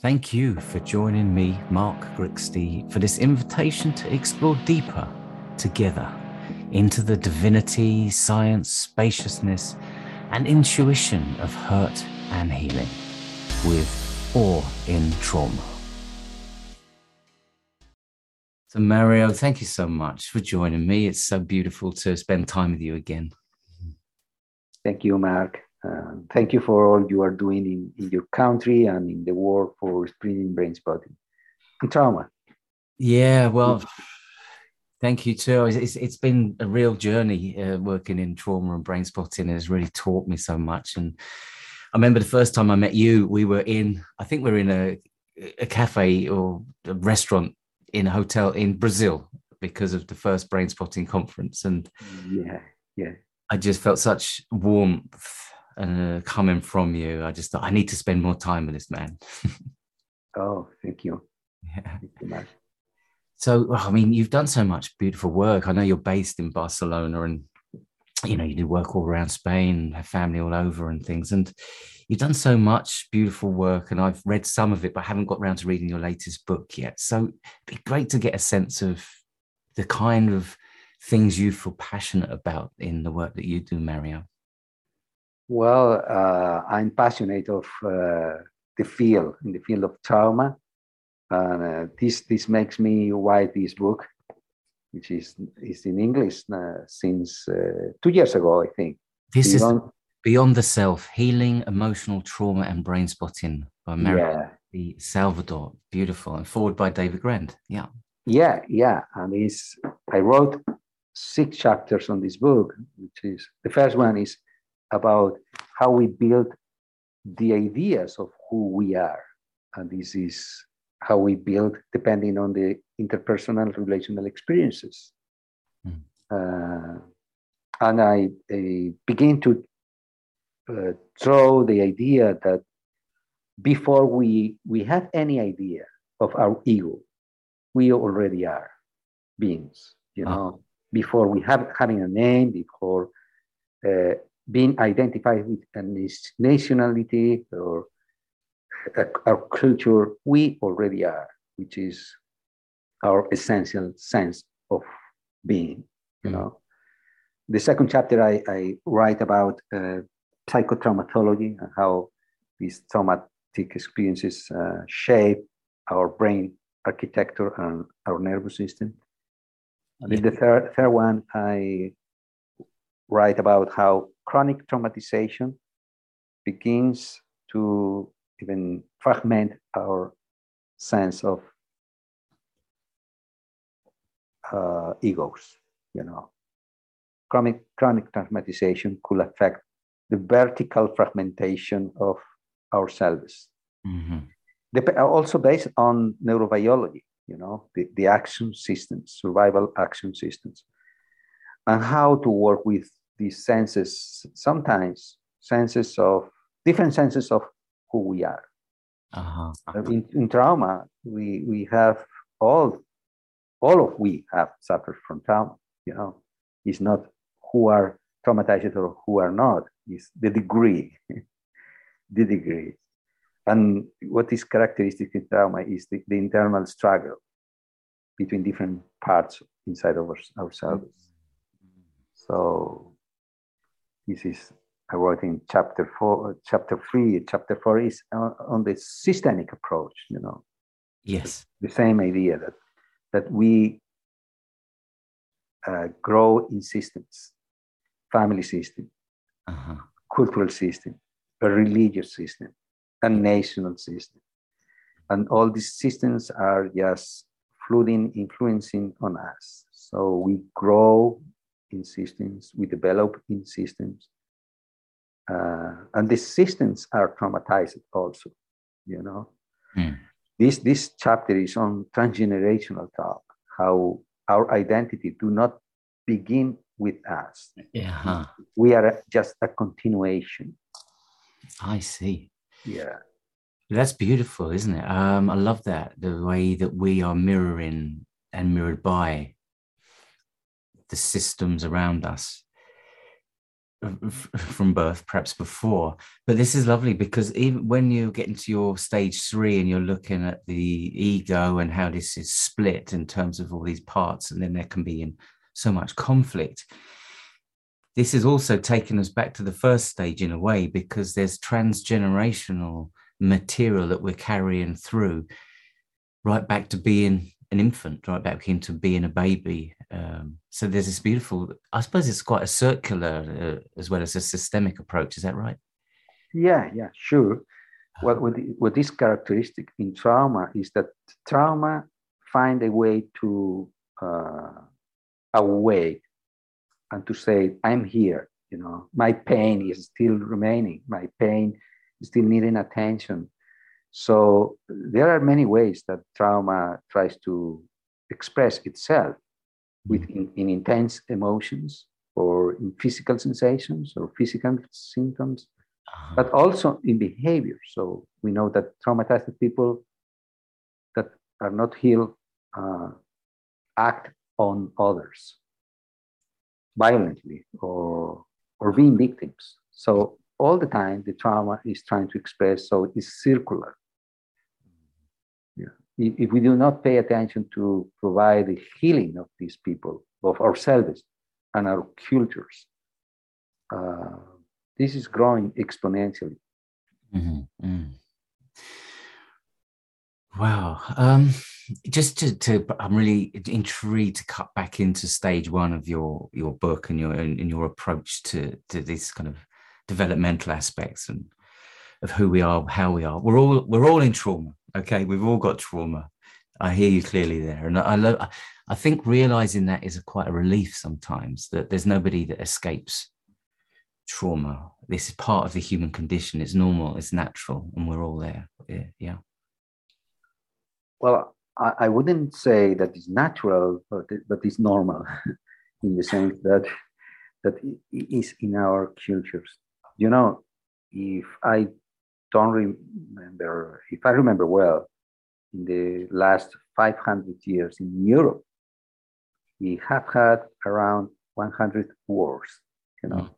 Thank you for joining me, Mark Grixti, for this invitation to explore deeper together into the divinity, science, spaciousness, and intuition of hurt and healing with Awe in Trauma. So, Mario, thank you so much for joining me. It's so beautiful to spend time with you again. Thank you, Mark. Uh, thank you for all you are doing in, in your country and in the world for spreading brain spotting and trauma. Yeah, well, thank you too. It's, it's been a real journey uh, working in trauma and brain spotting. It has really taught me so much. And I remember the first time I met you, we were in, I think we were in a, a cafe or a restaurant in a hotel in Brazil because of the first brain spotting conference. And yeah, yeah. I just felt such warmth uh, coming from you. I just thought I need to spend more time with this man. oh, thank you. Yeah. Thank you, So, I mean, you've done so much beautiful work. I know you're based in Barcelona and, you know, you do work all around Spain, have family all over and things. And you've done so much beautiful work. And I've read some of it, but I haven't got around to reading your latest book yet. So it'd be great to get a sense of the kind of things you feel passionate about in the work that you do, Mario. Well, uh, I'm passionate of uh, the field, in the field of trauma. And uh, this, this makes me write this book, which is, is in English uh, since uh, two years ago, I think. This Beyond, is Beyond the Self, Healing Emotional Trauma and Brain Spotting by Mary yeah. Salvador. Beautiful. And forward by David Grand. Yeah. Yeah, yeah. And it's, I wrote six chapters on this book, which is the first one is about how we build the ideas of who we are. And this is how we build depending on the interpersonal relational experiences. Mm. Uh, and I, I, begin to uh, throw the idea that before we, we have any idea of our ego, we already are beings, you ah. know, before we have having a name, before uh, being identified with a nationality or our culture, we already are, which is our essential sense of being, you know. The second chapter, I, I write about uh, psychotraumatology and how these traumatic experiences uh, shape our brain architecture and our nervous system. And in the third, third one, I write about how chronic traumatization begins to even fragment our sense of uh, egos, you know. Chronic, chronic traumatization could affect the vertical fragmentation of ourselves. Mm-hmm. also based on neurobiology, you know, the, the action systems, survival action systems, and how to work with these senses, sometimes senses of different senses of who we are. Uh-huh. In, in trauma, we, we have all, all of we have suffered from trauma, you know. It's not who are traumatized or who are not, it's the degree, the degree. And what is characteristic in trauma is the, the internal struggle between different parts inside of our, ourselves. Mm-hmm. So this is I wrote in chapter four, chapter three, chapter four is on, on the systemic approach. You know, yes, the, the same idea that that we uh, grow in systems, family system, uh-huh. cultural system, a religious system, a national system, and all these systems are just flooding, influencing on us. So we grow in systems, we develop in systems. Uh, and these systems are traumatized also, you know. Mm. This, this chapter is on transgenerational talk, how our identity do not begin with us. Yeah. We are just a continuation. I see. Yeah. That's beautiful, isn't it? Um, I love that the way that we are mirroring and mirrored by the systems around us. from birth, perhaps before. But this is lovely because even when you get into your stage three and you're looking at the ego and how this is split in terms of all these parts, and then there can be so much conflict. This is also taken us back to the first stage in a way because there's transgenerational material that we're carrying through right back to being an infant right back into being a baby. Um, so there's this beautiful, I suppose it's quite a circular uh, as well as a systemic approach. Is that right? Yeah, yeah, sure. What, what, what this characteristic in trauma is that trauma find a way to uh, awake and to say, I'm here, you know, my pain is still remaining, my pain is still needing attention. So there are many ways that trauma tries to express itself with in, in intense emotions or in physical sensations or physical symptoms, uh-huh. but also in behavior. So we know that traumatized people that are not healed uh, act on others violently or or being victims. So all the time the trauma is trying to express, so it's circular if we do not pay attention to provide the healing of these people, of ourselves and our cultures, uh, this is growing exponentially. Mm-hmm. Mm. Wow. Um, just to, to, I'm really intrigued to cut back into stage one of your your book and your and your approach to to these kind of developmental aspects and of who we are, how we are. We're all we're all in trauma. Okay, we've all got trauma. I hear you clearly there, and I love. I think realizing that is a, quite a relief sometimes that there's nobody that escapes trauma. This is part of the human condition. It's normal. It's natural, and we're all there. Yeah. Well, I, I wouldn't say that it's natural, but but it's normal, in the sense that that it is in our cultures. You know, if I don't remember, if I remember well, in the last 500 years in Europe, we have had around 100 wars, you know. Mm.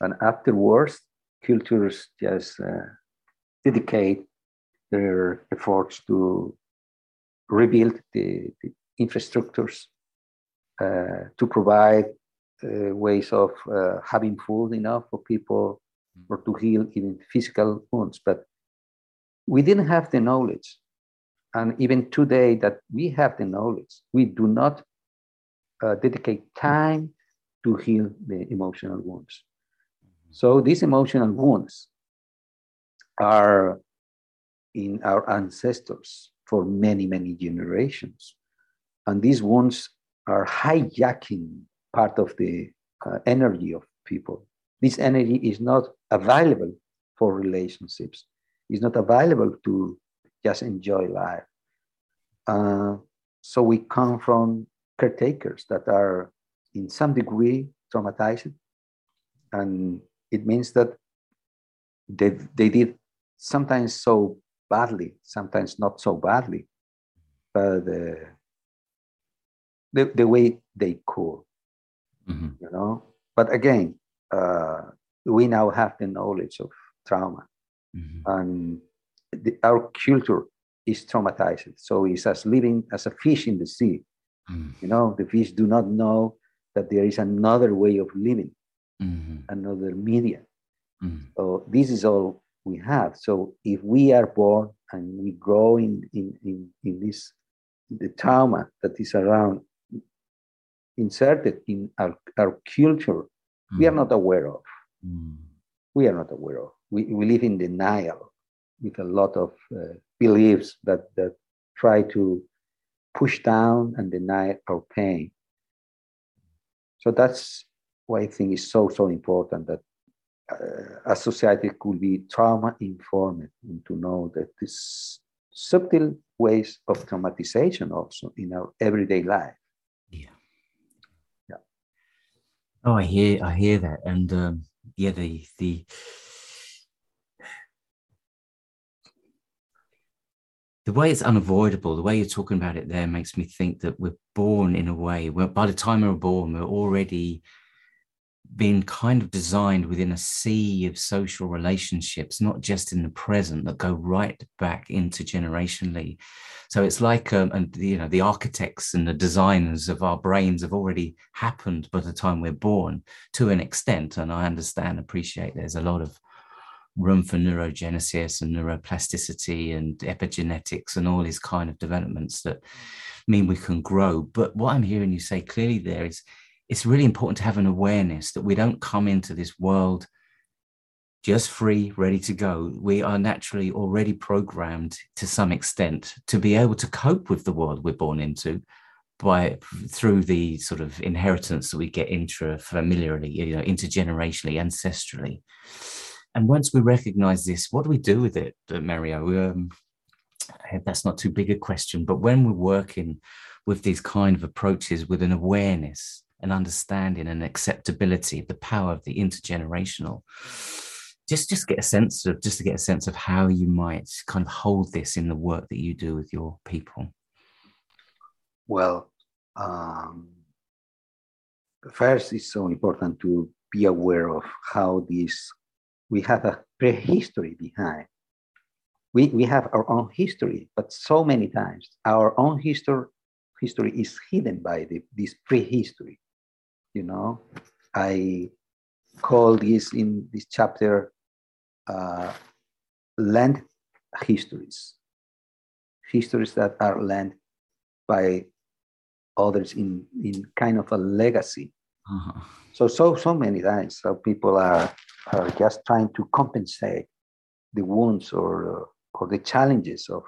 And after wars, cultures just uh, dedicate their efforts to rebuild the, the infrastructures, uh, to provide uh, ways of uh, having food enough for people or to heal even physical wounds. But we didn't have the knowledge. And even today, that we have the knowledge, we do not uh, dedicate time to heal the emotional wounds. So these emotional wounds are in our ancestors for many, many generations. And these wounds are hijacking part of the uh, energy of people. This energy is not available for relationships. It's not available to just enjoy life. Uh, so we come from caretakers that are in some degree traumatized. And it means that they, they did sometimes so badly, sometimes not so badly, but uh, the, the way they could, mm-hmm. you know. But again, uh, we now have the knowledge of trauma. Mm-hmm. And the, our culture is traumatized. So it's as living as a fish in the sea. Mm-hmm. You know, the fish do not know that there is another way of living, mm-hmm. another media. Mm-hmm. So this is all we have. So if we are born and we grow in, in, in, in this, the trauma that is around, inserted in our, our culture, mm. we are mm. not aware of. Mm. We are not aware of. We, we live in denial with a lot of uh, beliefs that, that try to push down and deny our pain. So that's why I think is so, so important that uh, a society could be trauma informed and to know that this subtle ways of traumatization also in our everyday life. Yeah. Oh, I hear, I hear that. And um, yeah, the, the, the way it's unavoidable, the way you're talking about it there makes me think that we're born in a way where by the time we're born, we're already been kind of designed within a sea of social relationships, not just in the present, that go right back intergenerationally. So it's like, um, and you know, the architects and the designers of our brains have already happened by the time we're born to an extent. And I understand, appreciate there's a lot of room for neurogenesis and neuroplasticity and epigenetics and all these kind of developments that mean we can grow. But what I'm hearing you say clearly there is it's really important to have an awareness that we don't come into this world just free, ready to go. We are naturally already programmed to some extent to be able to cope with the world we're born into by through the sort of inheritance that we get intrafamiliarly, you know, intergenerationally, ancestrally. And once we recognize this, what do we do with it, uh, Mario? Um, that's not too big a question, but when we're working with these kind of approaches with an awareness, an understanding, and acceptability of the power of the intergenerational, just just get a sense of just to get a sense of how you might kind of hold this in the work that you do with your people. Well, um, first, it's so important to be aware of how this we have a prehistory behind. We, we have our own history, but so many times our own history history is hidden by the, this prehistory. You know, I call this in this chapter uh, land histories, histories that are land by others in, in kind of a legacy. Uh-huh. So, so, so many times, so people are are just trying to compensate the wounds or, uh, or the challenges of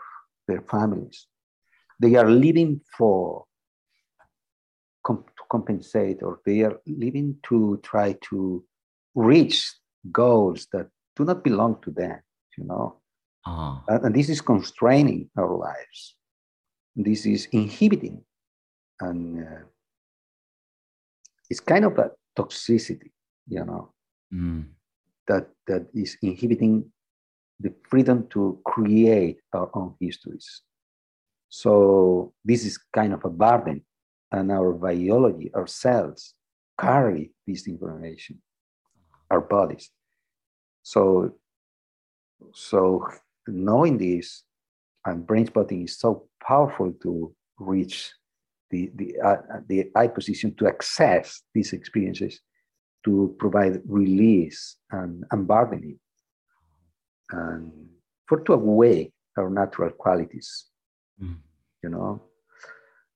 their families. They are living for com- compensate, or they are living to try to reach goals that do not belong to them. You know, uh-huh. and this is constraining our lives. This is inhibiting, and uh, it's kind of a toxicity. You know. Mm that, that is inhibiting the freedom to create our own histories. So this is kind of a burden, and our biology, our cells, carry this information, our bodies. So, so knowing this and brain spotting is so powerful to reach the the uh, the eye position to access these experiences to provide release and and unburdening and for to awake our natural qualities mm. you know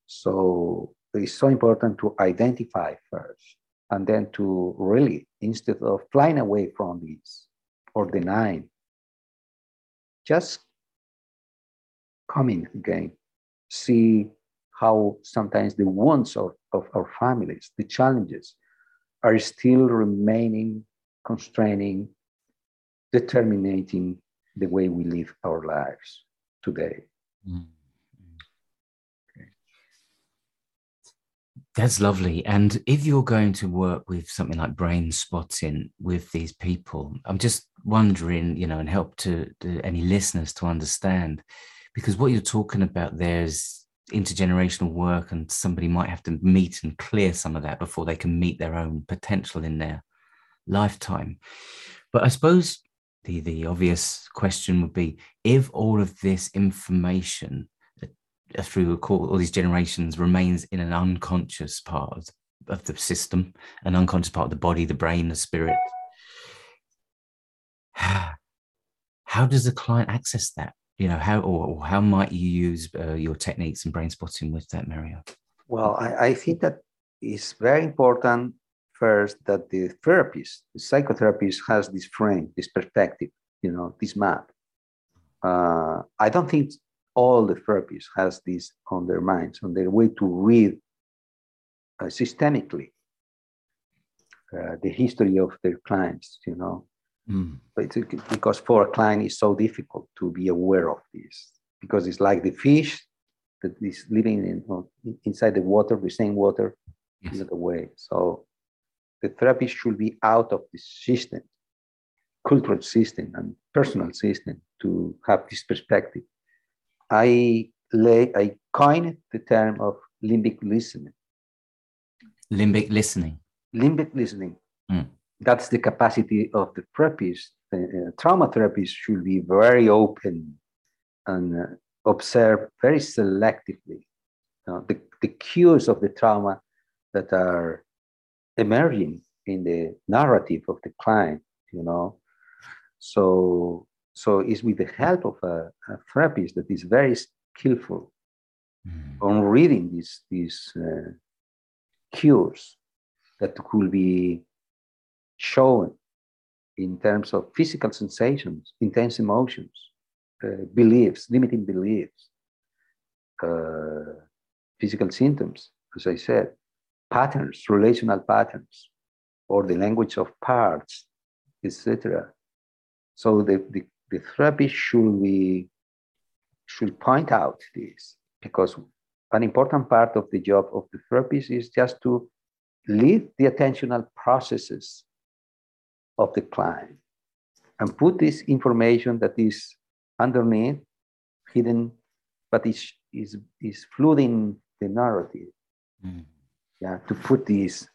so it's so important to identify first and then to really instead of flying away from this or denying just coming again see how sometimes the wants of, of our families the challenges are still remaining constraining, determining the way we live our lives today. Mm. That's lovely. And if you're going to work with something like brain spotting with these people, I'm just wondering, you know, and help to, to any listeners to understand, because what you're talking about there is intergenerational work and somebody might have to meet and clear some of that before they can meet their own potential in their lifetime but i suppose the the obvious question would be if all of this information through all these generations remains in an unconscious part of, of the system an unconscious part of the body the brain the spirit. How does the client access that? You know how or, how might you use uh, your techniques and brain spotting with that mario? Well I, I, think that it's very important first that the therapist the psychotherapist has this frame this perspective you know this map. Uh, i don't think all the therapists has this on their minds on their way to read uh, systemically uh, the history of their clients you know Mm. because for a client it's so difficult to be aware of this because it's like the fish that is living in, inside the water, the same water, yes. is away. So the therapist should be out of the system, cultural system and personal system to have this perspective. I lay, I coined the term of limbic listening. Limbic listening. Limbic listening. Mm. That's the capacity of the therapist. Uh, trauma therapists should be very open and uh, observe very selectively the, the cues of the trauma that are emerging in the narrative of the client, you know. So, so it's with the help of a, a therapist that is very skillful mm. on reading these, these uh, cues that could be shown in terms of physical sensations, intense emotions, uh, beliefs, limiting beliefs, uh, physical symptoms, as I said, patterns, relational patterns, or the language of parts, etc. So the, the, the therapist should be should point out this because an important part of the job of the therapist is just to lead the attentional processes of the client and put this information that is underneath, hidden, but is, is, is flooding the narrative. Mm. Yeah, to put this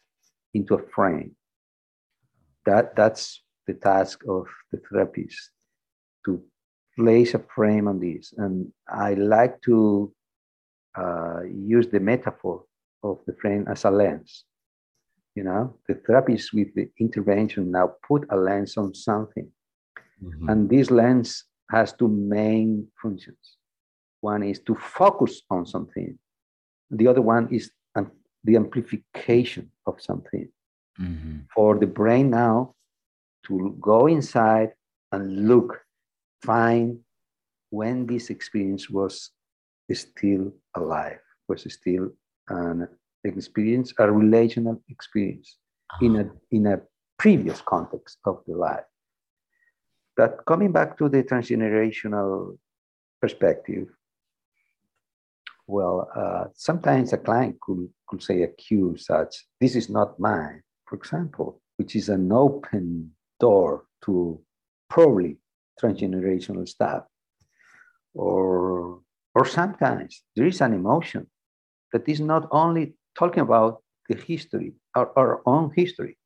into a frame. That, that's the task of the therapist to place a frame on this. And I like to uh, use the metaphor of the frame as a lens. You know, the therapist with the intervention now put a lens on something. Mm-hmm. And this lens has two main functions. One is to focus on something, the other one is the amplification of something. Mm-hmm. For the brain now to go inside and look, find when this experience was still alive, was still an experience, a relational experience uh-huh. in, a, in a previous context of the life. But coming back to the transgenerational perspective, well, uh, sometimes a client could, could say a cue such, this is not mine, for example, which is an open door to probably transgenerational stuff. Or, or sometimes there is an emotion that is not only talking about the history, our, our own history.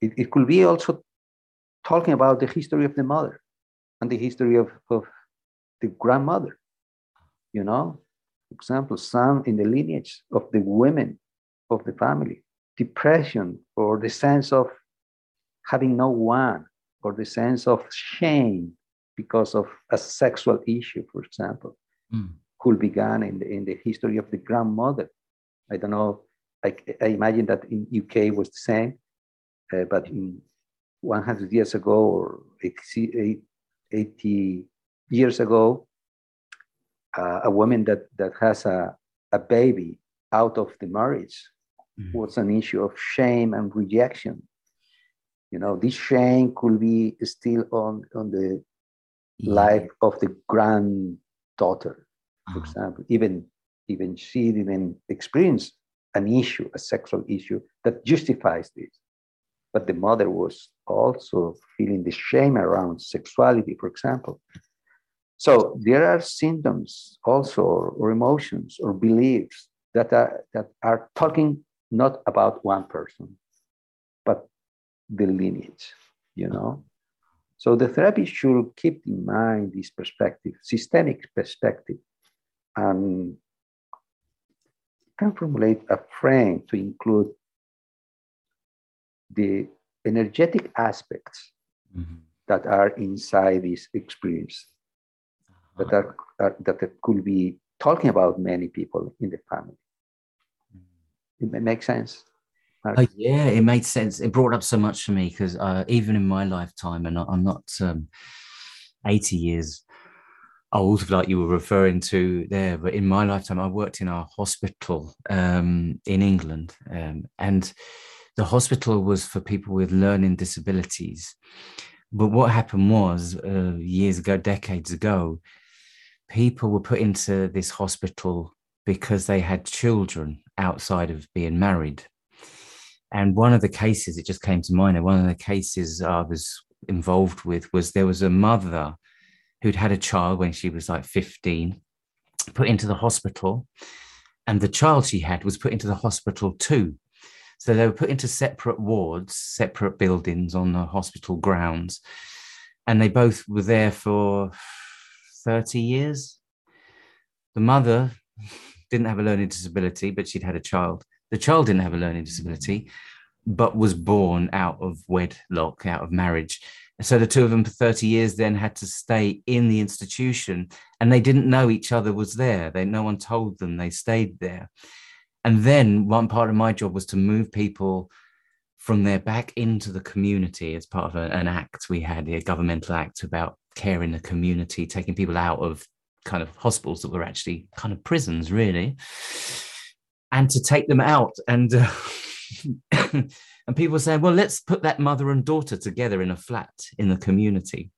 It, it could be also talking about the history of the mother and the history of, of the grandmother you know, for example, some in the lineage of the women of the family, depression or the sense of having no one or the sense of shame because of a sexual issue, for example, mm. could began in the, in the history of the grandmother. I don't know, I, I imagine that in UK was the same, uh, but in 100 years ago or 80 years ago, uh, a woman that, that has a, a baby out of the marriage mm-hmm. was an issue of shame and rejection. You know, this shame could be still on, on the yeah. life of the granddaughter, for uh-huh. example. Even, even she didn't experience an issue, a sexual issue that justifies this. But the mother was also feeling the shame around sexuality, for example. So there are symptoms also, or emotions, or beliefs that are, that are talking not about one person, but the lineage, you know? So the therapist should keep in mind this perspective, systemic perspective, and can formulate a frame to include the energetic aspects mm-hmm. that are inside this experience that are, are that could be talking about many people in the family. Mm. It makes sense. Oh, yeah, it made sense. It brought up so much for me because uh, even in my lifetime, and I'm not um, 80 years old, like you were referring to there, but in my lifetime, I worked in a hospital um, in England, um, and the hospital was for people with learning disabilities. But what happened was, uh, years ago, decades ago, people were put into this hospital because they had children outside of being married. And one of the cases, it just came to mind, and one of the cases I was involved with was there was a mother who'd had a child when she was like 15, put into the hospital. And the child she had was put into the hospital too. So they were put into separate wards, separate buildings on the hospital grounds. And they both were there for 30 years. The mother didn't have a learning disability, but she'd had a child. The child didn't have a learning disability, but was born out of wedlock, out of marriage. So the two of them for 30 years then had to stay in the institution and they didn't know each other was there. They no one told them they stayed there. And then one part of my job was to move people from there back into the community as part of a, an act we had, a governmental act about care in the community, taking people out of kind of hospitals that were actually kind of prisons, really, and to take them out and. Uh, and people saying, well, let's put that mother and daughter together in a flat in the community,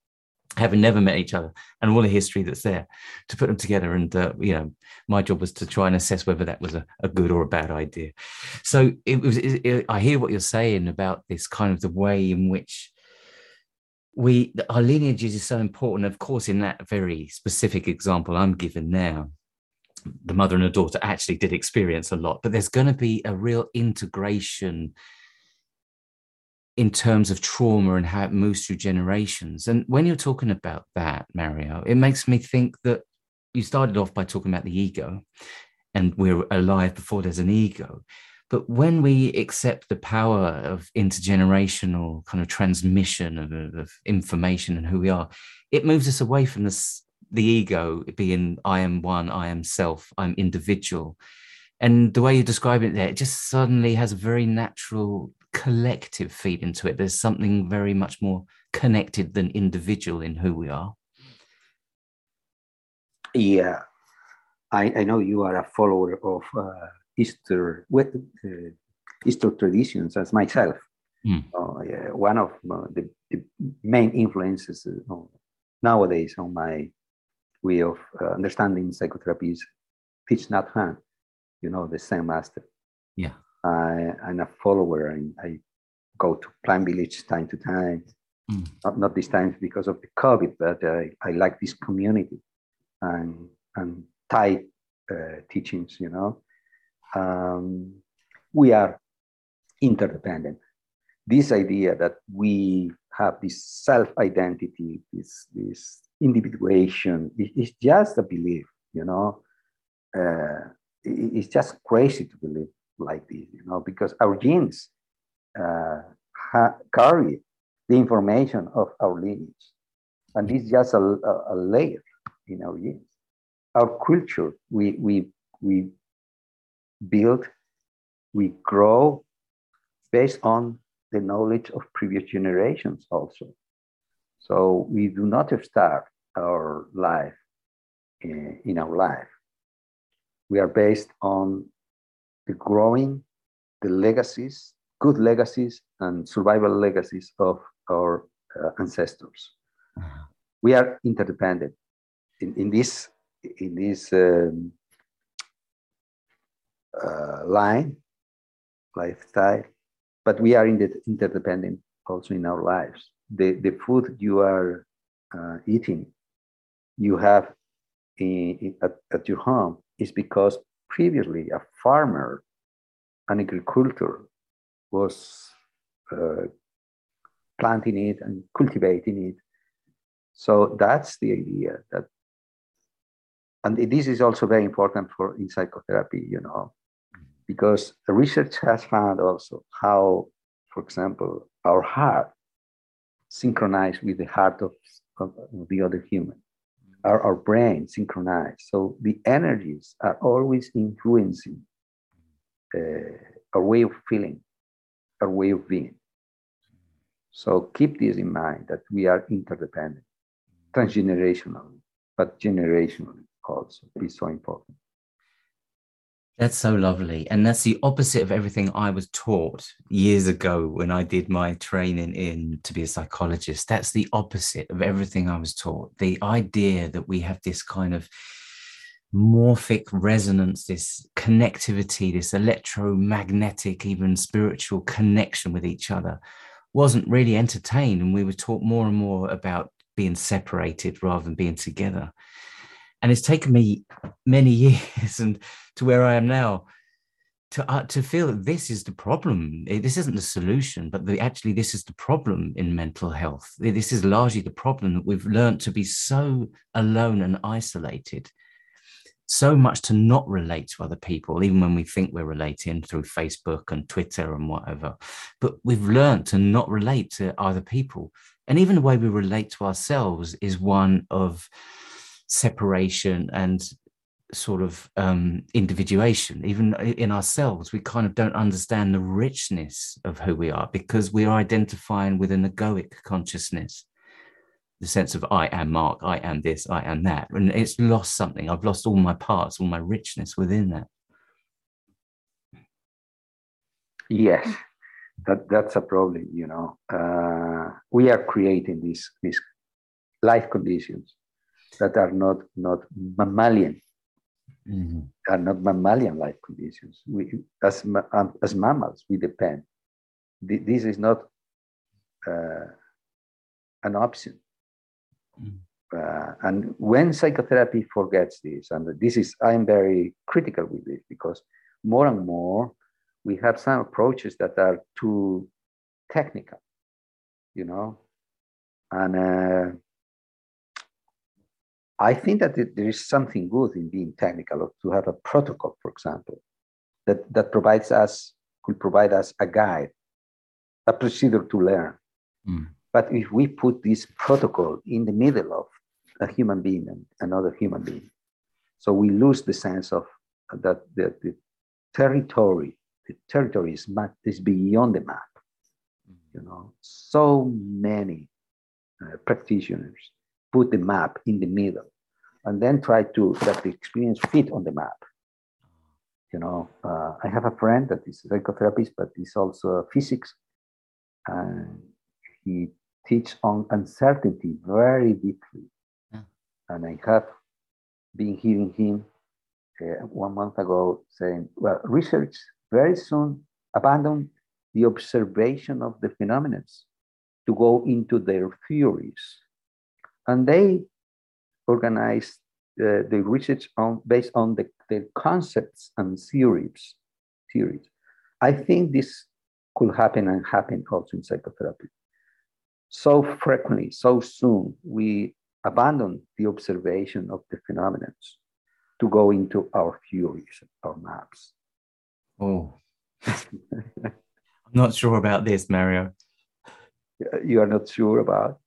having never met each other, and all the history that's there, to put them together. And uh, you know, my job was to try and assess whether that was a, a good or a bad idea. So it was. It, it, I hear what you're saying about this kind of the way in which we our lineages is so important. Of course, in that very specific example I'm given now, the mother and the daughter actually did experience a lot, but there's going to be a real integration in terms of trauma and how it moves through generations. And when you're talking about that, Mario, it makes me think that you started off by talking about the ego and we're alive before there's an ego. But when we accept the power of intergenerational kind of transmission of, of information and who we are, it moves us away from this, the ego being I am one, I am self, I'm individual. And the way you describe it there, it just suddenly has a very natural collective feed into it. There's something very much more connected than individual in who we are. Yeah, I, I know you are a follower of uh, Easter, uh, Easter traditions as myself. Mm. Uh, yeah, one of uh, the, the, main influences uh, nowadays on my way of uh, understanding psychotherapy is Thich Nhat Hanh, you know, the Zen master. Yeah. I, am a follower and I go to Plum Village time to time. Mm. Not, not this time because of the COVID, but I, I like this community and, and Thay uh, teachings, you know um, we are interdependent. This idea that we have this self-identity, this, this individuation, is just a belief, you know. Uh, it's just crazy to believe like this, you know, because our genes uh, ha- carry the information of our lineage. And it's just a, a, a layer in our genes. Our culture, we, we, we build, we grow based on the knowledge of previous generations also. So we do not start our life in, in our life. We are based on the growing, the legacies, good legacies, and survival legacies of our uh, ancestors. Uh-huh. We are interdependent in, in this in this um, uh, line, lifestyle, but we are in the interdependent also in our lives. The, the food you are uh, eating, you have in, in, at, at your home is because previously a farmer, an agricultor was uh, planting it and cultivating it. So that's the idea that, and this is also very important for in psychotherapy, you know, because research has found also how, for example, our heart synchronized with the heart of, of the other human, our, our brain synchronized. So the energies are always influencing uh, our way of feeling, our way of being. So keep this in mind that we are interdependent, transgenerationally, but generationally also is so important. That's so lovely. And that's the opposite of everything I was taught years ago when I did my training in to be a psychologist. That's the opposite of everything I was taught. The idea that we have this kind of morphic resonance, this connectivity, this electromagnetic, even spiritual connection with each other wasn't really entertained. And we were taught more and more about being separated rather than being together and it's taken me many years and to where I am now to uh, to feel that this is the problem. This isn't the solution, but the, actually this is the problem in mental health. This is largely the problem that we've learned to be so alone and isolated, so much to not relate to other people, even when we think we're relating through Facebook and Twitter and whatever. But we've learned to not relate to other people, and even the way we relate to ourselves is one of separation and sort of um, individuation, even in ourselves. We kind of don't understand the richness of who we are because we're identifying with an egoic consciousness, the sense of I am Mark, I am this, I am that. And it's lost something. I've lost all my parts, all my richness within that. Yes, that, that's a problem, you know. Uh, we are creating these, these life conditions that are not, not mammalian mm-hmm. are not mammalian life conditions. We, as, um, as mammals, we depend. This is not uh, an option. Mm-hmm. Uh, and when psychotherapy forgets this, and this is, I'm very critical with this because more and more we have some approaches that are too technical, you know, and uh, I think that there is something good in being technical, or to have a protocol, for example, that, that provides us, could provide us a guide, a procedure to learn. Mm. But if we put this protocol in the middle of a human being and another human being, so we lose the sense of that the, the territory, the territory is, map, is beyond the map. Mm. You know, so many uh, practitioners put the map in the middle and then try to let the experience fit on the map. You know, uh, I have a friend that is a psychotherapist, but he's also a physics, and he teaches on uncertainty very deeply. Yeah. And I have been hearing him uh, one month ago saying, well, research very soon abandon the observation of the phenomena to go into their theories. And they organize uh, the research on, based on the, the concepts and theories, theories. I think this could happen and happen also in psychotherapy. So frequently, so soon, we abandon the observation of the phenomena to go into our theories, our maps. Oh, I'm not sure about this, Mario. You are not sure about?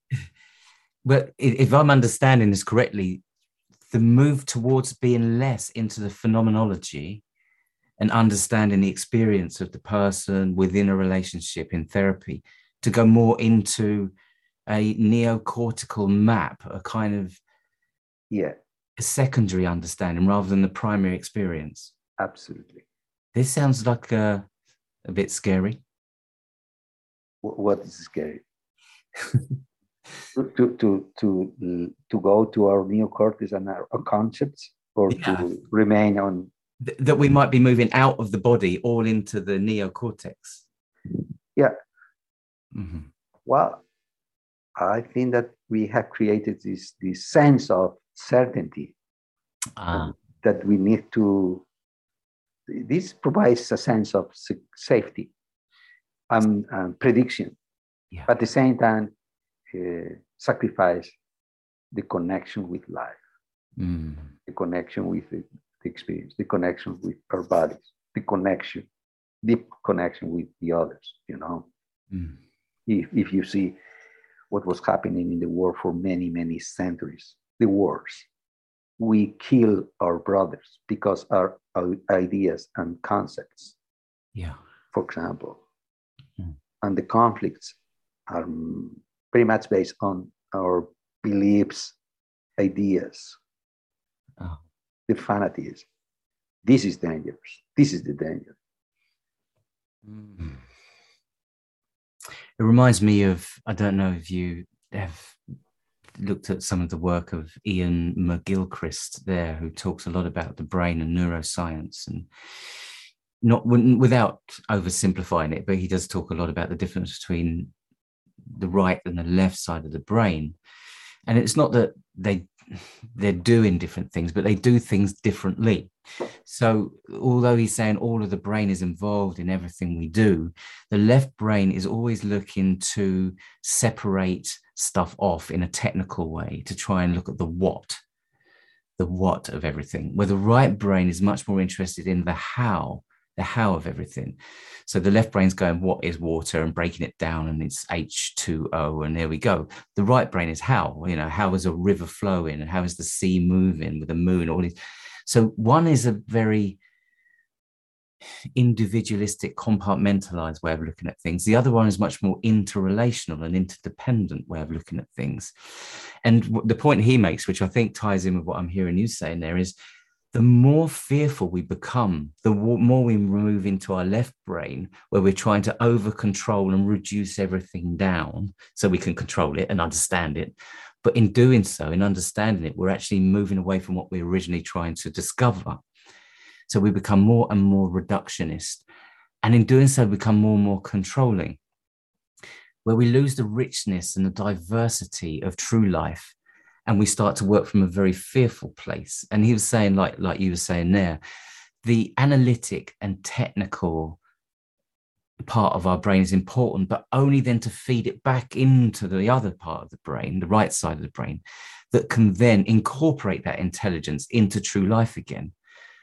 But if I'm understanding this correctly, the move towards being less into the phenomenology and understanding the experience of the person within a relationship in therapy to go more into a neocortical map, a kind of yeah, a secondary understanding rather than the primary experience. Absolutely. This sounds like a, a bit scary. What is scary? to to to to go to our neocortex and our, our concepts or yeah. to remain on Th- that we might be moving out of the body all into the neocortex yeah mm-hmm. well i think that we have created this this sense of certainty ah. that we need to this provides a sense of safety and um, prediction yeah. but at the same time uh, sacrifice the connection with life, mm. the connection with the, the, experience, the connection with our bodies, the connection, deep connection with the others, you know. Mm. If, if you see what was happening in the world for many, many centuries, the wars, we kill our brothers because our, our ideas and concepts, yeah, for example, mm. and the conflicts are pretty much based on our beliefs, ideas, oh. the fanatism. This is dangerous. This is the danger. Mm. It reminds me of, I don't know if you have looked at some of the work of Iain McGilchrist there, who talks a lot about the brain and neuroscience and not without oversimplifying it, but he does talk a lot about the difference between the right and the left side of the brain. And it's not that they they're doing different things, but they do things differently. So, although he's saying all of the brain is involved in everything we do, the left brain is always looking to separate stuff off in a technical way to try and look at the what, the what of everything, where the right brain is much more interested in the how the how of everything. So the left brain's going, what is water and breaking it down and it's H2O and there we go. The right brain is how, you know, how is a river flowing and how is the sea moving with the moon, all these. So one is a very individualistic, compartmentalized way of looking at things. The other one is much more interrelational and interdependent way of looking at things. And the point he makes, which I think ties in with what I'm hearing you saying there, is the more fearful we become, the more we move into our left brain, where we're trying to over control and reduce everything down so we can control it and understand it. But in doing so, in understanding it, we're actually moving away from what we're originally trying to discover. So we become more and more reductionist. And in doing so, become more and more controlling, where we lose the richness and the diversity of true life and we start to work from a very fearful place. And he was saying, like, like you were saying there, the analytic and technical part of our brain is important, but only then to feed it back into the other part of the brain, the right side of the brain, that can then incorporate that intelligence into true life again.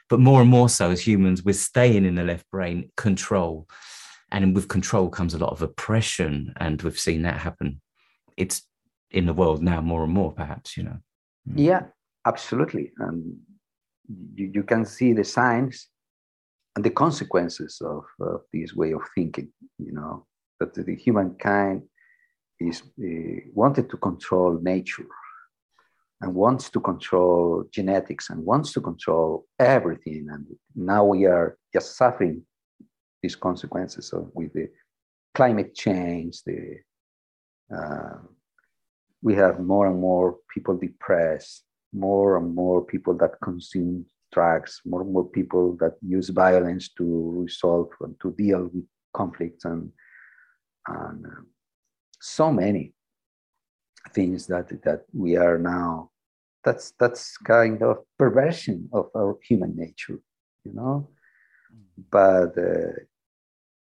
But more and more so as humans, we're staying in the left brain control. And with control comes a lot of oppression. And we've seen that happen. It's in the world now more and more perhaps you know? Mm. yeah absolutely. And you, you can see the signs and the consequences of, of this way of thinking you know? That the humankind is uh, wanted to control nature and wants to control genetics and wants to control everything. And now we are just suffering these consequences of, with the climate change the uh, we have more and more people depressed, more and more people that consume drugs, more and more people that use violence to resolve and to deal with conflicts, and, and uh, so many things that that we are now. That's that's kind of perversion of our human nature, you know. But uh,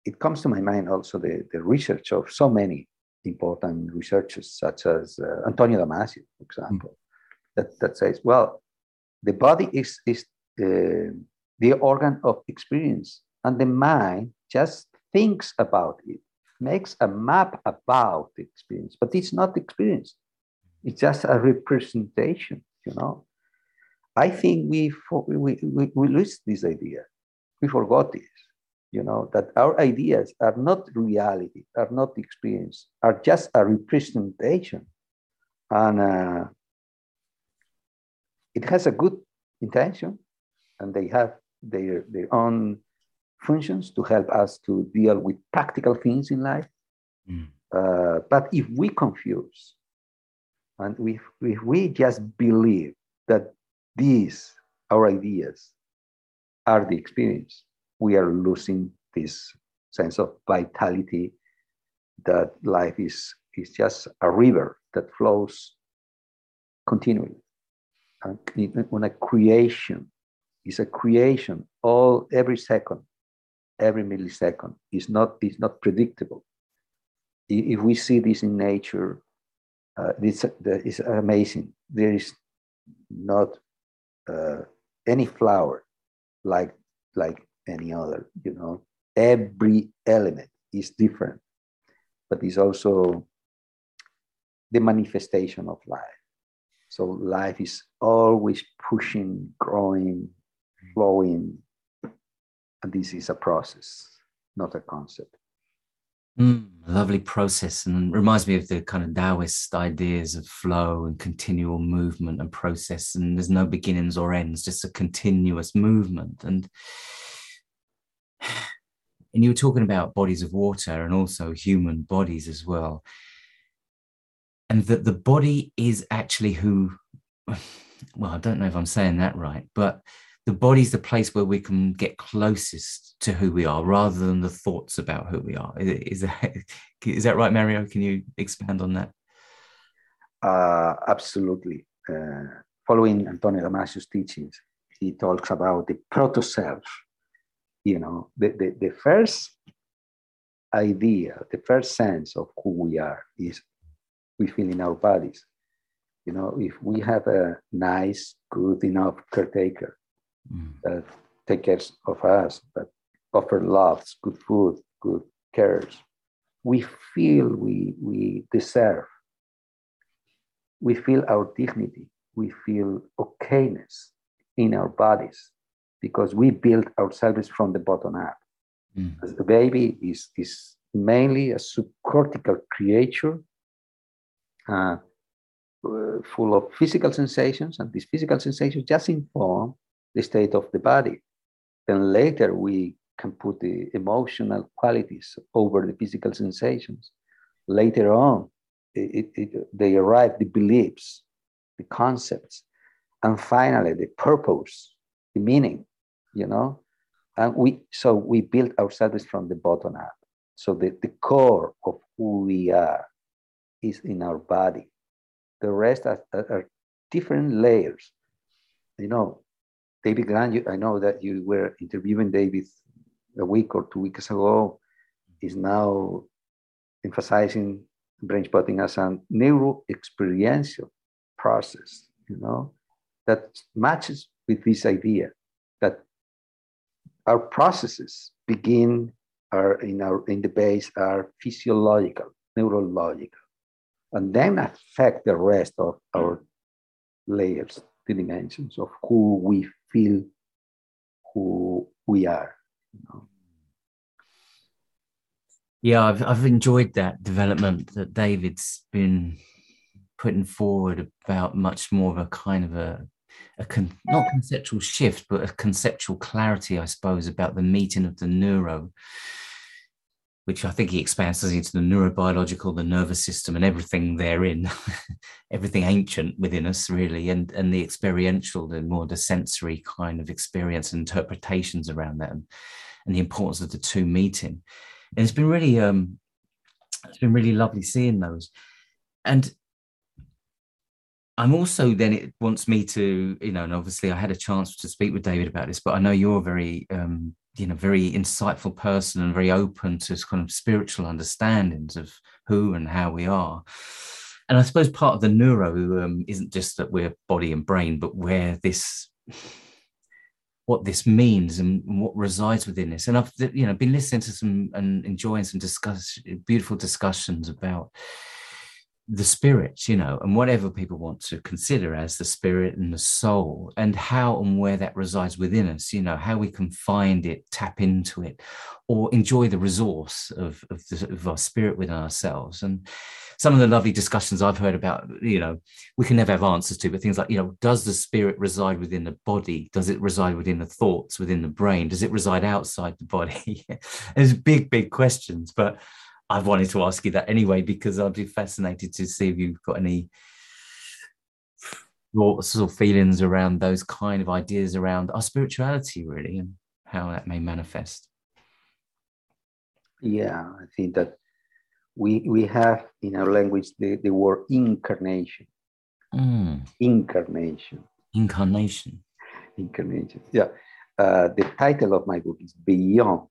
it comes to my mind also the, the research of so many important researchers such as uh, Antonio Damasio, for example, mm. that, that says, well, the body is, is uh, the organ of experience, and the mind just thinks about it, makes a map about the experience, but it's not experience. It's just a representation, you know. I think we, we, we, we lose this idea. We forgot this you know, that our ideas are not reality, are not experience, are just a representation. And uh, it has a good intention, and they have their, their own functions to help us to deal with practical things in life. Mm. Uh, but if we confuse, and if, if we just believe that these, our ideas, are the experience, we are losing this sense of vitality that life is, is just a river that flows continually. When a creation is a creation, all every second, every millisecond is not is not predictable. If we see this in nature, uh, this is amazing. There is not uh, any flower like like any other, you know. Every element is different, but it's also the manifestation of life. So life is always pushing, growing, flowing. And this is a process, not a concept. Mm, lovely process and reminds me of the kind of Taoist ideas of flow and continual movement and process. And there's no beginnings or ends, just a continuous movement. And and you were talking about bodies of water and also human bodies as well. And that the body is actually who well i don't know if i'm saying that right but the body's the place where we can get closest to who we are rather than the thoughts about who we are. Is that is that right mario? Can you expand on that? Uh, absolutely. Uh, following Antonio Damasio's teachings, he talks about the proto self. You know, the, the, the first idea, the first sense of who we are is we feel in our bodies. You know, if we have a nice, good enough caretaker mm. that takes care of us, that offer loves, good food, good cares, we feel we, we deserve. We feel our dignity. We feel okayness in our bodies because we build ourselves from the bottom up. Mm. As the baby is, is mainly a subcortical creature uh, uh, full of physical sensations, and these physical sensations just inform the state of the body. Then later we can put the emotional qualities over the physical sensations. Later on, it, it, they arrive the beliefs, the concepts, and finally the purpose, the meaning, you know. And we so we build ourselves from the bottom up. So the, the core of who we are is in our body. The rest are, are different layers. You know, David Grand, I know that you were interviewing David a week or two weeks ago, is now emphasizing brain spotting as a neuro experiential process, you know, that matches with this idea that our processes begin are in our in the base are physiological, neurological, and then affect the rest of our layers, the dimensions of who we feel, who we are. You know? Yeah, I've I've enjoyed that development that David's been putting forward about much more of a kind of a a con, not conceptual shift, but a conceptual clarity, I suppose, about the meeting of the neuro, which I think he expands into the neurobiological, the nervous system, and everything therein, everything ancient within us, really, and and the experiential, the more the sensory kind of experience and interpretations around that, and, and the importance of the two meeting. And it's been really, um, it's been really lovely seeing those, and I'm also then it wants me to, you know, and obviously I had a chance to speak with David about this, but I know you're a very, um, you know, very insightful person and very open to kind of spiritual understandings of who and how we are. And I suppose part of the neuro um, isn't just that we're body and brain, but where this, what this means and what resides within this. And I've, you know, been listening to some and enjoying some discuss, beautiful discussions about the spirit, you know, and whatever people want to consider as the spirit and the soul, and how and where that resides within us, you know, how we can find it, tap into it, or enjoy the resource of, of, the, of our spirit within ourselves. And some of the lovely discussions I've heard about, you know, we can never have answers to, but things like, you know, does the spirit reside within the body? Does it reside within the thoughts, within the brain? Does it reside outside the body? There's big, big questions, but I've wanted to ask you that anyway because I'd be fascinated to see if you've got any thoughts or feelings around those kind of ideas around our spirituality, really, and how that may manifest. Yeah, I think that we we have in our language the, the word incarnation. Mm. Incarnation. Incarnation. Incarnation. Yeah. Uh, the title of my book is Beyond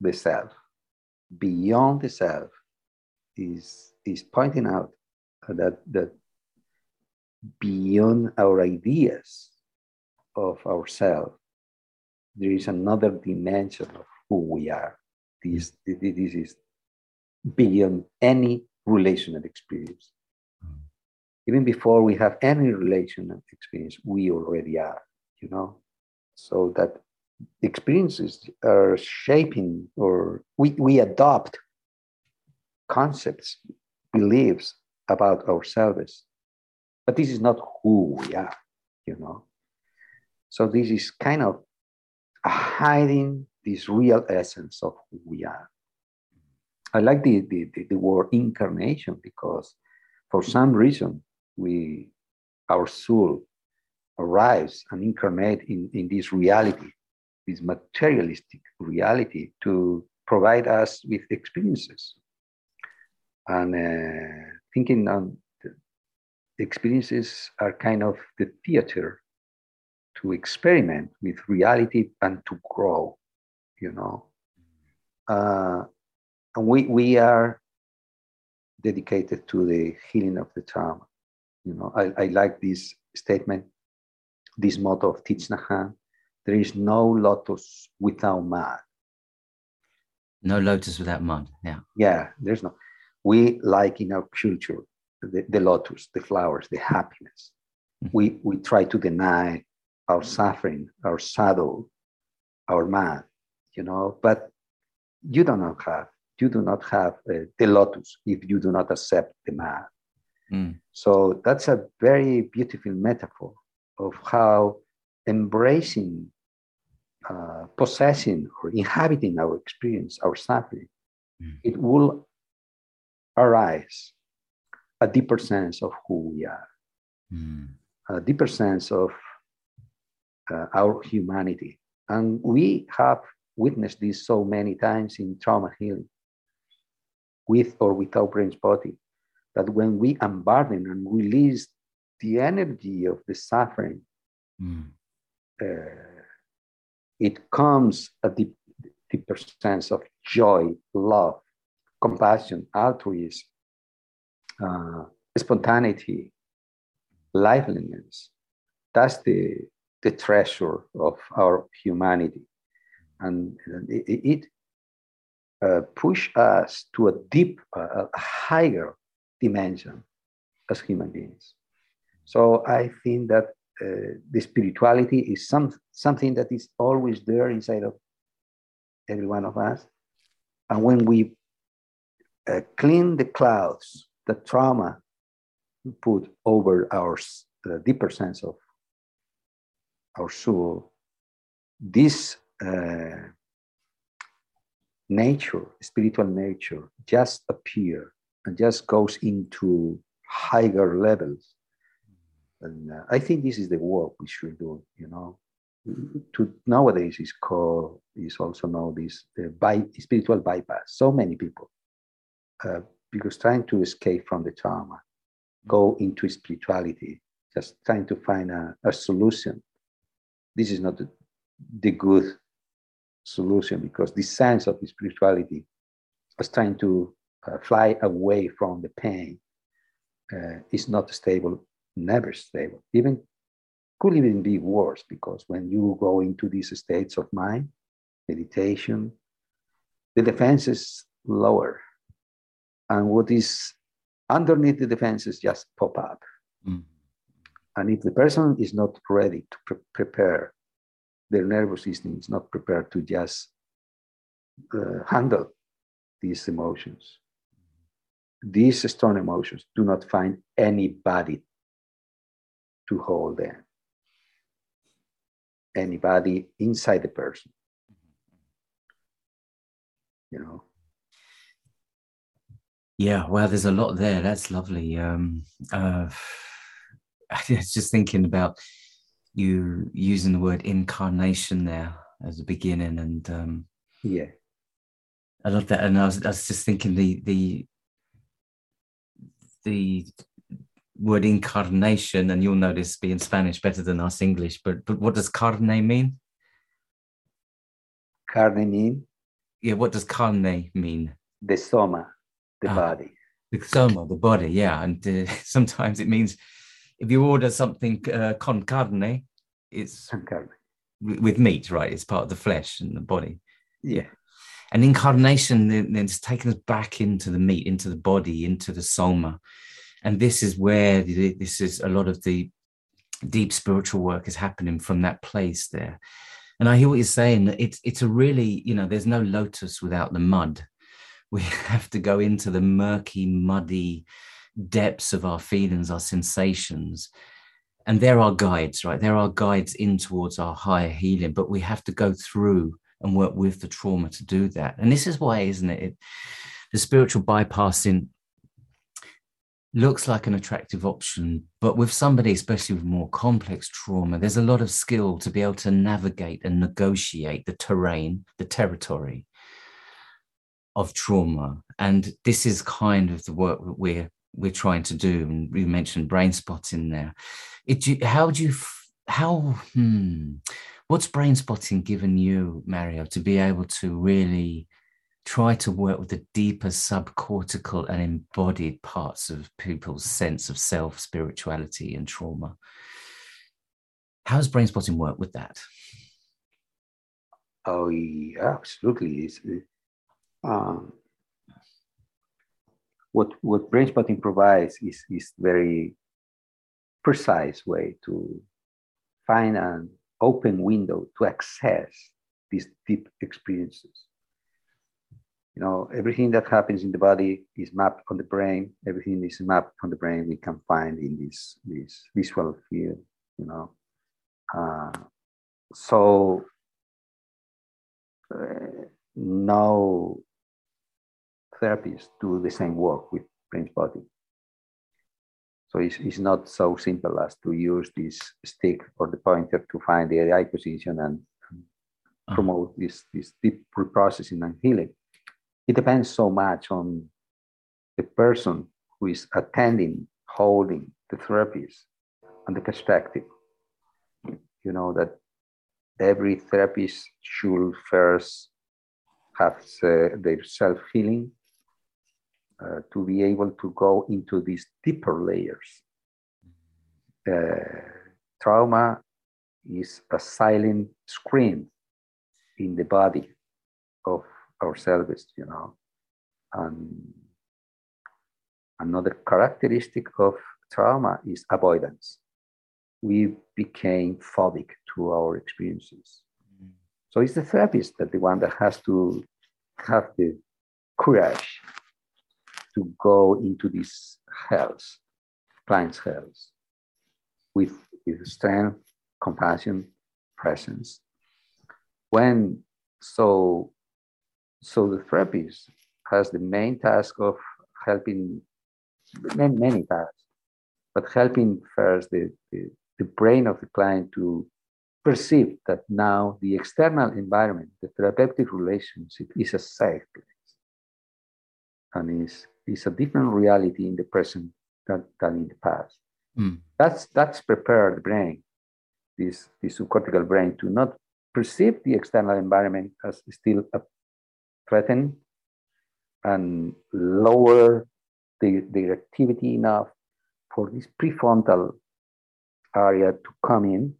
the Self beyond the self is, is pointing out that, that beyond our ideas of ourselves, there is another dimension of who we are. This, this is beyond any relational experience. Even before we have any relational experience, we already are, you know? So that experiences are shaping or we, we adopt concepts, beliefs about ourselves. But this is not who we are, you know. So this is kind of hiding this real essence of who we are. I like the, the, the, the word incarnation because for some reason we our soul arrives and incarnate in, in this reality this materialistic reality to provide us with experiences. And uh, thinking on experiences are kind of the theater to experiment with reality and to grow, you know. Uh, and we, we are dedicated to the healing of the trauma. You know, I, I like this statement, this motto of Thich Nhat Hanh, there is no lotus without mud. No lotus without mud, yeah. Yeah, there's no. We like in our culture the, the lotus, the flowers, the happiness. Mm-hmm. We, we try to deny our suffering, our shadow, our man, you know, but you do not have, you do not have uh, the lotus if you do not accept the man. Mm. So that's a very beautiful metaphor of how embracing, uh, possessing, or inhabiting our experience, our suffering, mm. it will arise a deeper sense of who we are, mm. a deeper sense of uh, our humanity. And we have witnessed this so many times in trauma healing, with or without brain spotting, that when we unburden and release the energy of the suffering, mm. uh, it comes a deep, deeper sense of joy, love, compassion, altruism, uh, spontaneity, liveliness. That's the, the treasure of our humanity. And it, it uh, push us to a deep, uh, a higher dimension as human beings. So I think that the spirituality is some, something that is always there inside of every one of us. And when we uh, clean the clouds the trauma put over our uh, deeper sense of our soul, this uh, nature, spiritual nature, just appear and just goes into higher levels. And uh, I think this is the work we should do, you know. To nowadays is called is also known this uh, by spiritual bypass. So many people uh, because trying to escape from the trauma, go into spirituality, just trying to find a, a solution. This is not the, the good solution because the sense of the spirituality was trying to uh, fly away from the pain uh, is not stable, never stable. Even could even be worse because when you go into these states of mind, meditation, the defenses lower and what is underneath the defenses just pop up. Mm. And if the person is not ready to pre- prepare, their nervous system is not prepared to just uh, handle these emotions. These strong emotions do not find anybody to hold them, anybody inside the person. You know, yeah, well, there's a lot there. That's lovely. Um, uh, I was just thinking about you using the word incarnation there as a beginning, and um, yeah, I love that. And I was, I was just thinking the the the word incarnation, and you'll know this being Spanish better than us English, but but what does carne mean? Carne mean? Yeah, what does carne mean? The soma the ah, body. The soma, the body, yeah. And uh, sometimes it means if you order something uh, con carne, it's con carne. with meat, right? It's part of the flesh and the body. Yeah. And incarnation then, then it's taken us back into the meat, into the body, into the soma. And this is where the, this is a lot of the deep spiritual work is happening from that place there. And I hear what you're saying. It's it's a really, you know, there's no lotus without the mud we have to go into the murky, muddy depths of our feelings, our sensations. And there are guides, right? There are guides in towards our higher healing, but we have to go through and work with the trauma to do that. And this is why, isn't it? it the spiritual bypassing looks like an attractive option, but with somebody, especially with more complex trauma, there's a lot of skill to be able to navigate and negotiate the terrain, the territory of trauma. And this is kind of the work that we're we're trying to do, and you mentioned brain spotting there. It, how do you, how, hmm, what's brain spotting given you, Mario, to be able to really try to work with the deeper subcortical and embodied parts of people's sense of self, spirituality, and trauma? How does brain spotting work with that? Oh, yeah, absolutely. It's, um, what what brain spotting provides is is very precise way to find an open window to access these deep experiences. You know, everything that happens in the body is mapped on the brain. Everything is mapped on the brain. We can find in this this visual field. You know, uh, so uh, no therapists do the same work with brain body So it's, it's not so simple as to use this stick or the pointer to find the eye position and uh-huh. promote this, this deep reprocessing and healing. It depends so much on the person who is attending, holding the therapist and the perspective. You know, that every therapist should first have uh, their self healing uh, to be able to go into these deeper layers. Uh, trauma is a silent scream in the body of ourselves, you know. And another characteristic of trauma is avoidance. We became phobic to our experiences. Mm. So it's the therapist that the one that has to have the courage to go into this health, client's health, with, with strength, compassion, presence. When so so the therapist has the main task of helping many, many tasks, but helping first the, the, the brain of the client to perceive that now the external environment, the therapeutic relationship is a safe place and is is a different reality in the present than, than in the past. Mm. That's that's prepare the brain, this, this subcortical brain, to not perceive the external environment as still a threat and lower the, the activity enough for this prefrontal area to come in,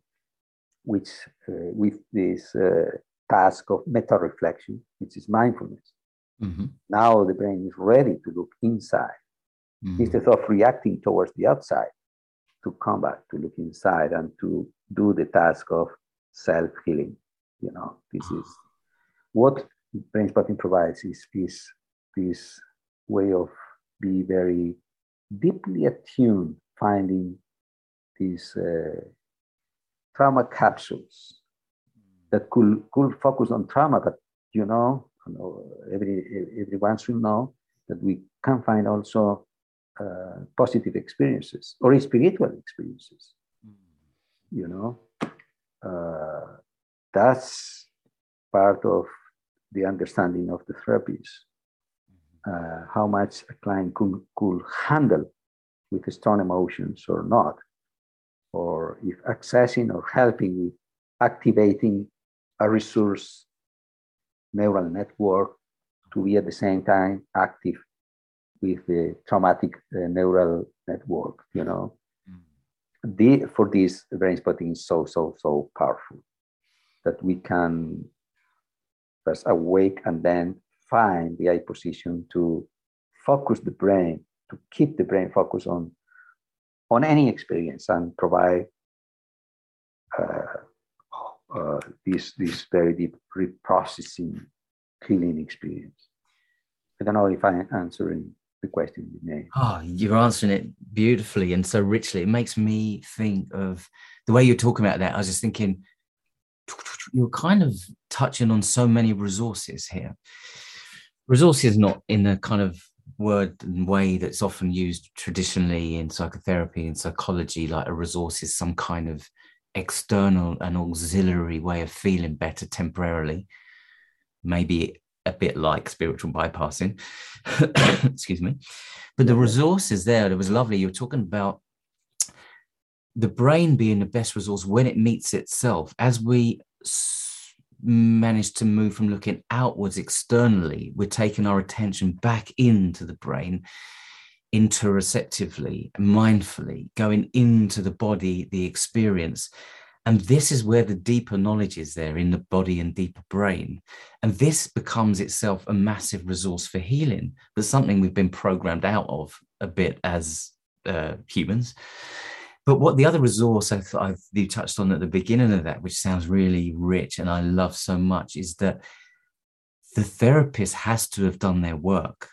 which uh, with this uh, task of meta reflection, which is mindfulness. Mm-hmm. Now the brain is ready to look inside mm-hmm. instead of reacting towards the outside to come back to look inside and to do the task of self healing. You know, this is what brain spotting provides is, is this way of be very deeply attuned, finding these uh, trauma capsules that could, could focus on trauma, but you know, every, everyone should know that we can find also uh, positive experiences or spiritual experiences. You know, uh, that's part of the understanding of the therapies. Uh, how much a client could, could handle with strong emotions or not, or if accessing or helping with activating a resource neural network to be at the same time active with the traumatic uh, neural network, you know. Mm. The, for this, brain spotting is so, so, so powerful that we can first awake and then find the eye position to focus the brain, to keep the brain focused on, on any experience and provide uh, uh, this this very deep reprocessing healing experience. I don't know if I'm answering the question you made. Oh, you're answering it beautifully and so richly. It makes me think of the way you're talking about that. I was just thinking, you're kind of touching on so many resources here. Resources not in the kind of word and way that's often used traditionally in psychotherapy and psychology, like a resource is some kind of external and auxiliary way of feeling better temporarily maybe a bit like spiritual bypassing. Excuse me. But the resources there, it was lovely. You were talking about the brain being the best resource when it meets itself. As we manage to move from looking outwards externally, we're taking our attention back into the brain interoceptively, mindfully, going into the body, the experience. And this is where the deeper knowledge is there in the body and deeper brain. And this becomes itself a massive resource for healing, but something we've been programmed out of a bit as uh, humans. But what the other resource I thought I've, you touched on at the beginning of that, which sounds really rich and I love so much, is that the therapist has to have done their work.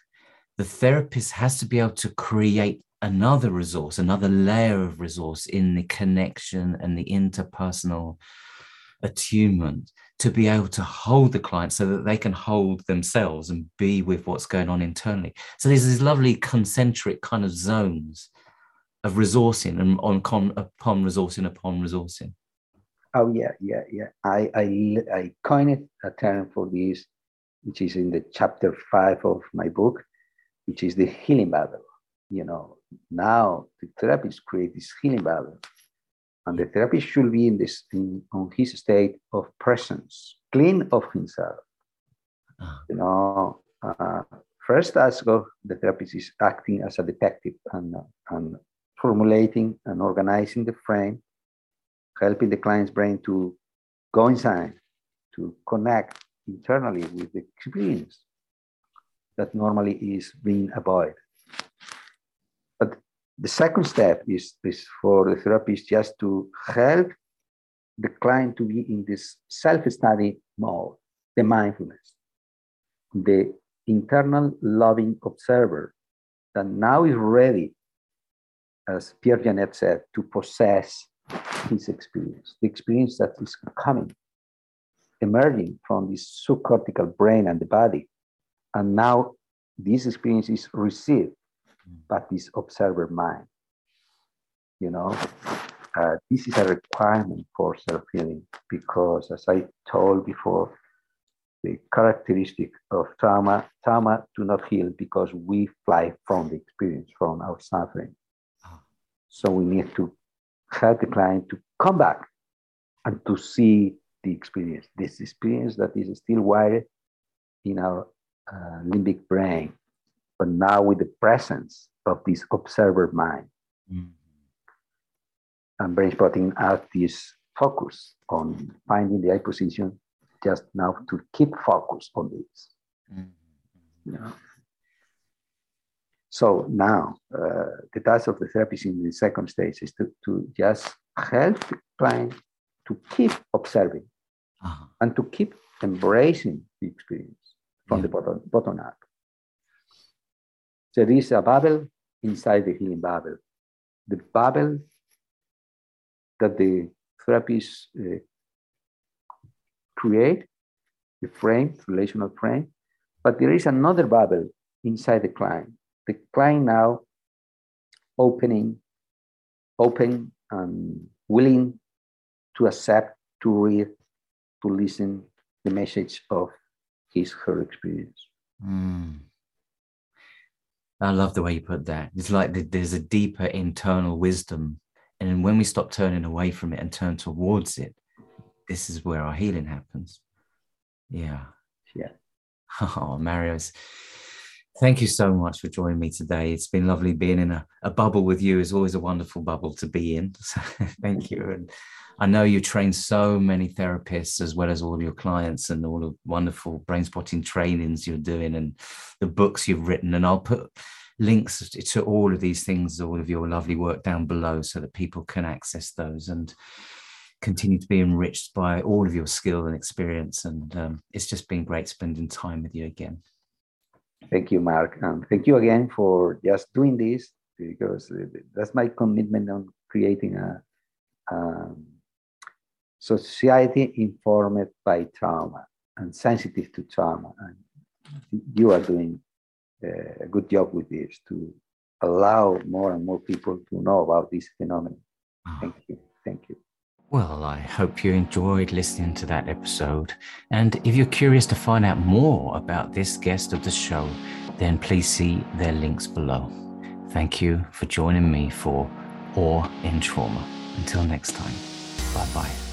The therapist has to be able to create another resource, another layer of resource in the connection and the interpersonal attunement to be able to hold the client so that they can hold themselves and be with what's going on internally. So there's these lovely concentric kind of zones of resourcing and on con, upon resourcing upon resourcing. Oh yeah, yeah, yeah. I I I coined a term for this, which is in the chapter five of my book, which is the healing bubble. You know, now the therapist create this healing bubble, and the therapist should be in this in, on his state of presence, clean of himself. Uh-huh. You know, uh, first task of the therapist is acting as a detective and and formulating and organizing the frame, helping the client's brain to go inside, to connect internally with the experience that normally is being avoided. But the second step is, is for the therapist just to help the client to be in this self-study mode, the mindfulness, the internal loving observer that now is ready, as Pierre Janet said, to possess his experience, the experience that is coming, emerging from this subcortical brain and the body. And now this experience is received by this observer mind. You know, uh, this is a requirement for self-healing because, as I told before, the characteristic of trauma, trauma do not heal because we fly from the experience, from our suffering. So we need to help the client to come back and to see the experience, this experience that is still wired in our uh, limbic brain, but now with the presence of this observer mind. Mm-hmm. And brain spotting has this focus on finding the eye position, just now to keep focus on this. Mm-hmm. You know? So now uh, the task of the therapist in the second stage is to, to just help the client to keep observing uh-huh. and to keep embracing the experience from yeah. the bottom, bottom up. There is a bubble inside the healing bubble. The bubble that the therapist uh, create, the frame, relational frame, but there is another bubble inside the client. The client now opening, open and willing to accept, to read, to listen the message of his her experience. Mm. I love the way you put that. It's like there's a deeper internal wisdom. And when we stop turning away from it and turn towards it, this is where our healing happens. Yeah. Yeah. Oh, Marios, thank you so much for joining me today. It's been lovely being in a, a bubble with you. It's always a wonderful bubble to be in. So thank you. And I know you train so many therapists as well as all of your clients and all the wonderful brain spotting trainings you're doing and the books you've written. And I'll put links to all of these things, all of your lovely work down below so that people can access those and continue to be enriched by all of your skill and experience. And um, it's just been great spending time with you again. Thank you, Mark. And thank you again for just doing this because that's my commitment on creating a um, society informed by trauma and sensitive to trauma. And you are doing a good job with this to allow more and more people to know about this phenomenon. Ah. Thank you. Thank you. Well, I hope you enjoyed listening to that episode. And if you're curious to find out more about this guest of the show, then please see their links below. Thank you for joining me for Awe in Trauma. Until next time, bye bye.